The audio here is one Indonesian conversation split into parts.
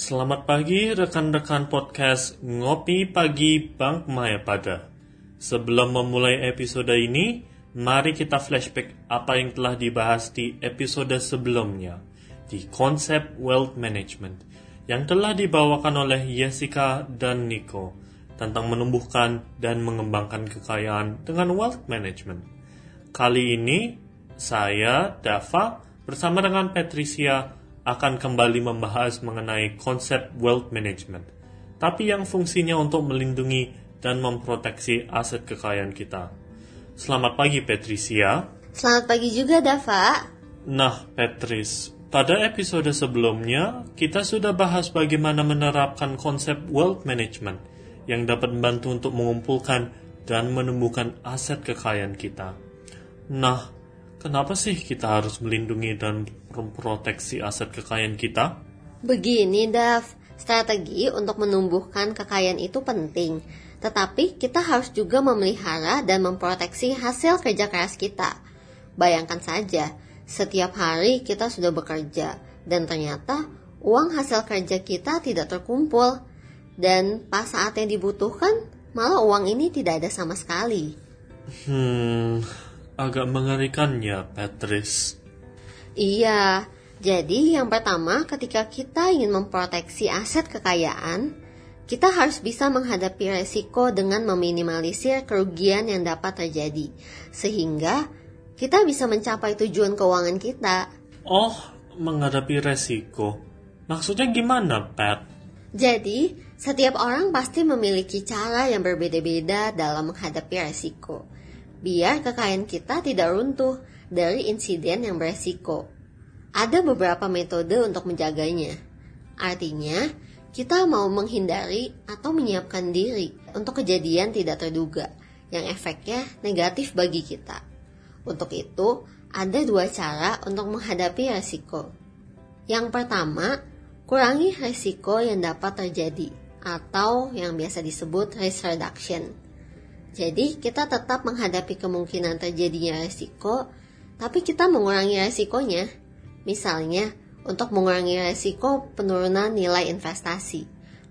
Selamat pagi rekan-rekan podcast Ngopi Pagi Bank Mayapada. Sebelum memulai episode ini, mari kita flashback apa yang telah dibahas di episode sebelumnya di konsep wealth management yang telah dibawakan oleh Jessica dan Nico tentang menumbuhkan dan mengembangkan kekayaan dengan wealth management. Kali ini, saya, Dava, bersama dengan Patricia akan kembali membahas mengenai konsep wealth management, tapi yang fungsinya untuk melindungi dan memproteksi aset kekayaan kita. Selamat pagi, Patricia. Selamat pagi juga, Dava. Nah, Patris, pada episode sebelumnya kita sudah bahas bagaimana menerapkan konsep wealth management yang dapat membantu untuk mengumpulkan dan menumbuhkan aset kekayaan kita. Nah, kenapa sih kita harus melindungi dan memproteksi aset kekayaan kita? Begini, Dav. Strategi untuk menumbuhkan kekayaan itu penting. Tetapi kita harus juga memelihara dan memproteksi hasil kerja keras kita. Bayangkan saja, setiap hari kita sudah bekerja dan ternyata uang hasil kerja kita tidak terkumpul. Dan pas saatnya dibutuhkan, malah uang ini tidak ada sama sekali. Hmm, agak mengerikan ya, Patris. Iya, jadi yang pertama ketika kita ingin memproteksi aset kekayaan, kita harus bisa menghadapi resiko dengan meminimalisir kerugian yang dapat terjadi, sehingga kita bisa mencapai tujuan keuangan kita. Oh, menghadapi resiko. Maksudnya gimana, Pat? Jadi, setiap orang pasti memiliki cara yang berbeda-beda dalam menghadapi resiko. Biar kekayaan kita tidak runtuh dari insiden yang beresiko. Ada beberapa metode untuk menjaganya. Artinya, kita mau menghindari atau menyiapkan diri untuk kejadian tidak terduga yang efeknya negatif bagi kita. Untuk itu, ada dua cara untuk menghadapi resiko. Yang pertama, kurangi resiko yang dapat terjadi atau yang biasa disebut risk reduction. Jadi, kita tetap menghadapi kemungkinan terjadinya resiko, tapi kita mengurangi resikonya. Misalnya, untuk mengurangi resiko penurunan nilai investasi,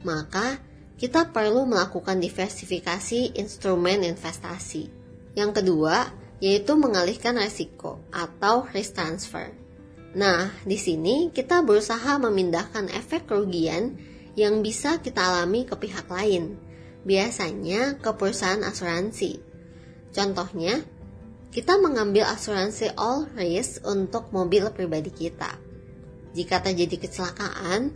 maka kita perlu melakukan diversifikasi instrumen investasi. Yang kedua, yaitu mengalihkan resiko atau risk transfer. Nah, di sini kita berusaha memindahkan efek kerugian yang bisa kita alami ke pihak lain, biasanya ke perusahaan asuransi. Contohnya, kita mengambil asuransi all risk untuk mobil pribadi kita. Jika terjadi kecelakaan,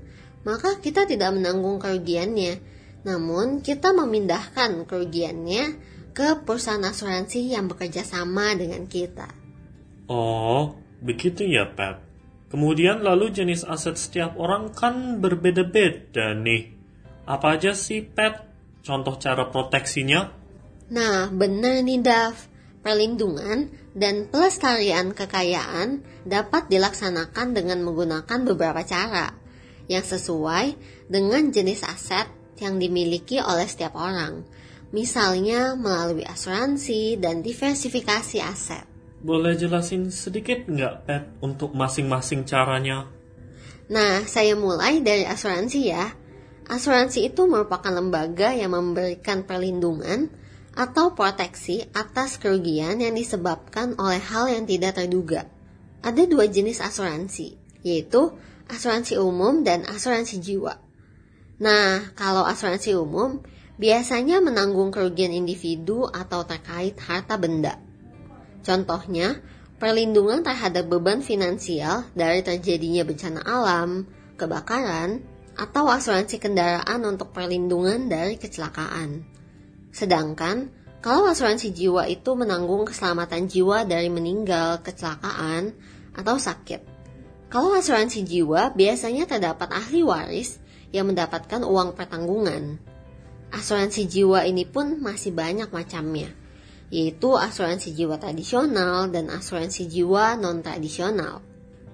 maka kita tidak menanggung kerugiannya, namun kita memindahkan kerugiannya ke perusahaan asuransi yang bekerja sama dengan kita. Oh, begitu ya, Pat. Kemudian lalu jenis aset setiap orang kan berbeda-beda nih. Apa aja sih, Pat? Contoh cara proteksinya? Nah, benar nih, Dav. Perlindungan dan pelestarian kekayaan dapat dilaksanakan dengan menggunakan beberapa cara yang sesuai dengan jenis aset yang dimiliki oleh setiap orang. Misalnya melalui asuransi dan diversifikasi aset. Boleh jelasin sedikit nggak, Pat, untuk masing-masing caranya? Nah, saya mulai dari asuransi ya. Asuransi itu merupakan lembaga yang memberikan perlindungan atau proteksi atas kerugian yang disebabkan oleh hal yang tidak terduga. Ada dua jenis asuransi, yaitu asuransi umum dan asuransi jiwa. Nah, kalau asuransi umum biasanya menanggung kerugian individu atau terkait harta benda. Contohnya, perlindungan terhadap beban finansial dari terjadinya bencana alam, kebakaran, atau asuransi kendaraan untuk perlindungan dari kecelakaan. Sedangkan, kalau asuransi jiwa itu menanggung keselamatan jiwa dari meninggal, kecelakaan, atau sakit. Kalau asuransi jiwa biasanya terdapat ahli waris yang mendapatkan uang pertanggungan. Asuransi jiwa ini pun masih banyak macamnya, yaitu asuransi jiwa tradisional dan asuransi jiwa non-tradisional.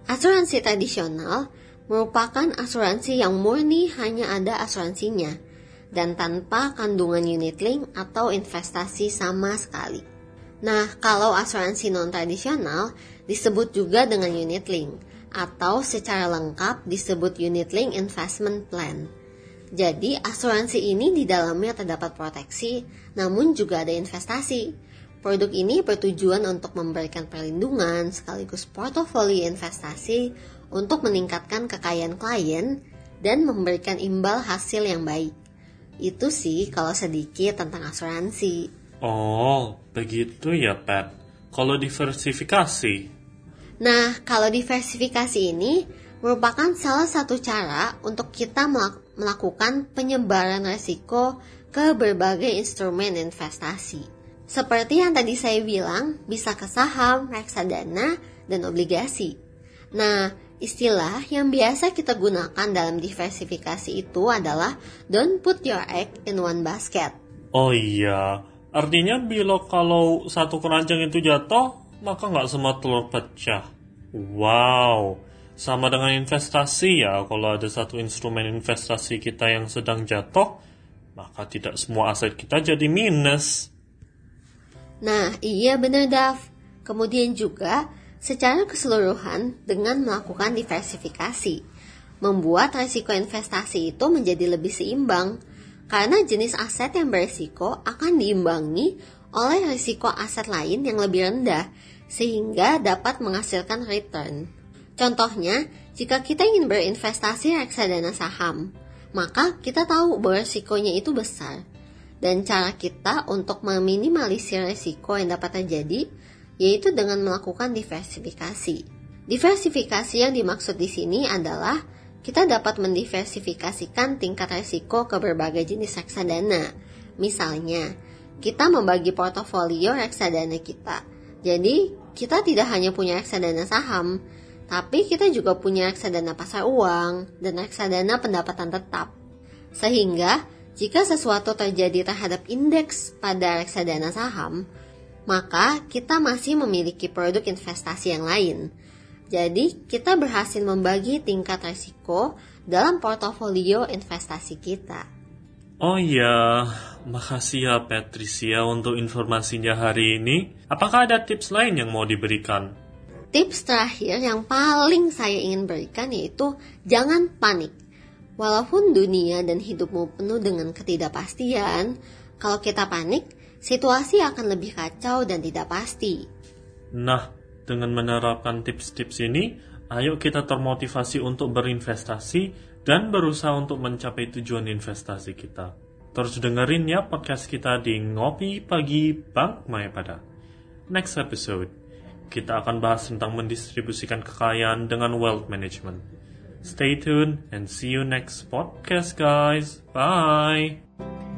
Asuransi tradisional merupakan asuransi yang murni hanya ada asuransinya, dan tanpa kandungan unit link atau investasi sama sekali. Nah, kalau asuransi non-tradisional disebut juga dengan unit link, atau secara lengkap disebut Unit Link Investment Plan. Jadi asuransi ini di dalamnya terdapat proteksi, namun juga ada investasi. Produk ini bertujuan untuk memberikan perlindungan sekaligus portofolio investasi untuk meningkatkan kekayaan klien dan memberikan imbal hasil yang baik. Itu sih kalau sedikit tentang asuransi. Oh, begitu ya, Pat. Kalau diversifikasi, Nah, kalau diversifikasi ini merupakan salah satu cara untuk kita melak- melakukan penyebaran resiko ke berbagai instrumen investasi. Seperti yang tadi saya bilang, bisa ke saham, reksadana, dan obligasi. Nah, istilah yang biasa kita gunakan dalam diversifikasi itu adalah don't put your egg in one basket. Oh iya, artinya bila kalau satu keranjang itu jatuh, maka nggak semua telur pecah. Wow, sama dengan investasi ya, kalau ada satu instrumen investasi kita yang sedang jatuh, maka tidak semua aset kita jadi minus. Nah, iya benar Dav. Kemudian juga secara keseluruhan dengan melakukan diversifikasi, membuat resiko investasi itu menjadi lebih seimbang karena jenis aset yang berisiko akan diimbangi oleh risiko aset lain yang lebih rendah sehingga dapat menghasilkan return. Contohnya, jika kita ingin berinvestasi reksadana saham, maka kita tahu bahwa risikonya itu besar. Dan cara kita untuk meminimalisir risiko yang dapat terjadi yaitu dengan melakukan diversifikasi. Diversifikasi yang dimaksud di sini adalah kita dapat mendiversifikasikan tingkat risiko ke berbagai jenis reksadana. Misalnya, kita membagi portofolio reksadana kita. Jadi, kita tidak hanya punya reksadana saham, tapi kita juga punya reksadana pasar uang dan reksadana pendapatan tetap. Sehingga, jika sesuatu terjadi terhadap indeks pada reksadana saham, maka kita masih memiliki produk investasi yang lain. Jadi, kita berhasil membagi tingkat risiko dalam portofolio investasi kita. Oh iya, makasih ya Patricia untuk informasinya hari ini. Apakah ada tips lain yang mau diberikan? Tips terakhir yang paling saya ingin berikan yaitu jangan panik. Walaupun dunia dan hidupmu penuh dengan ketidakpastian, kalau kita panik, situasi akan lebih kacau dan tidak pasti. Nah, dengan menerapkan tips-tips ini, ayo kita termotivasi untuk berinvestasi dan berusaha untuk mencapai tujuan investasi kita. Terus dengerin ya podcast kita di Ngopi Pagi Bank Mayapada. Next episode, kita akan bahas tentang mendistribusikan kekayaan dengan wealth management. Stay tuned and see you next podcast guys. Bye.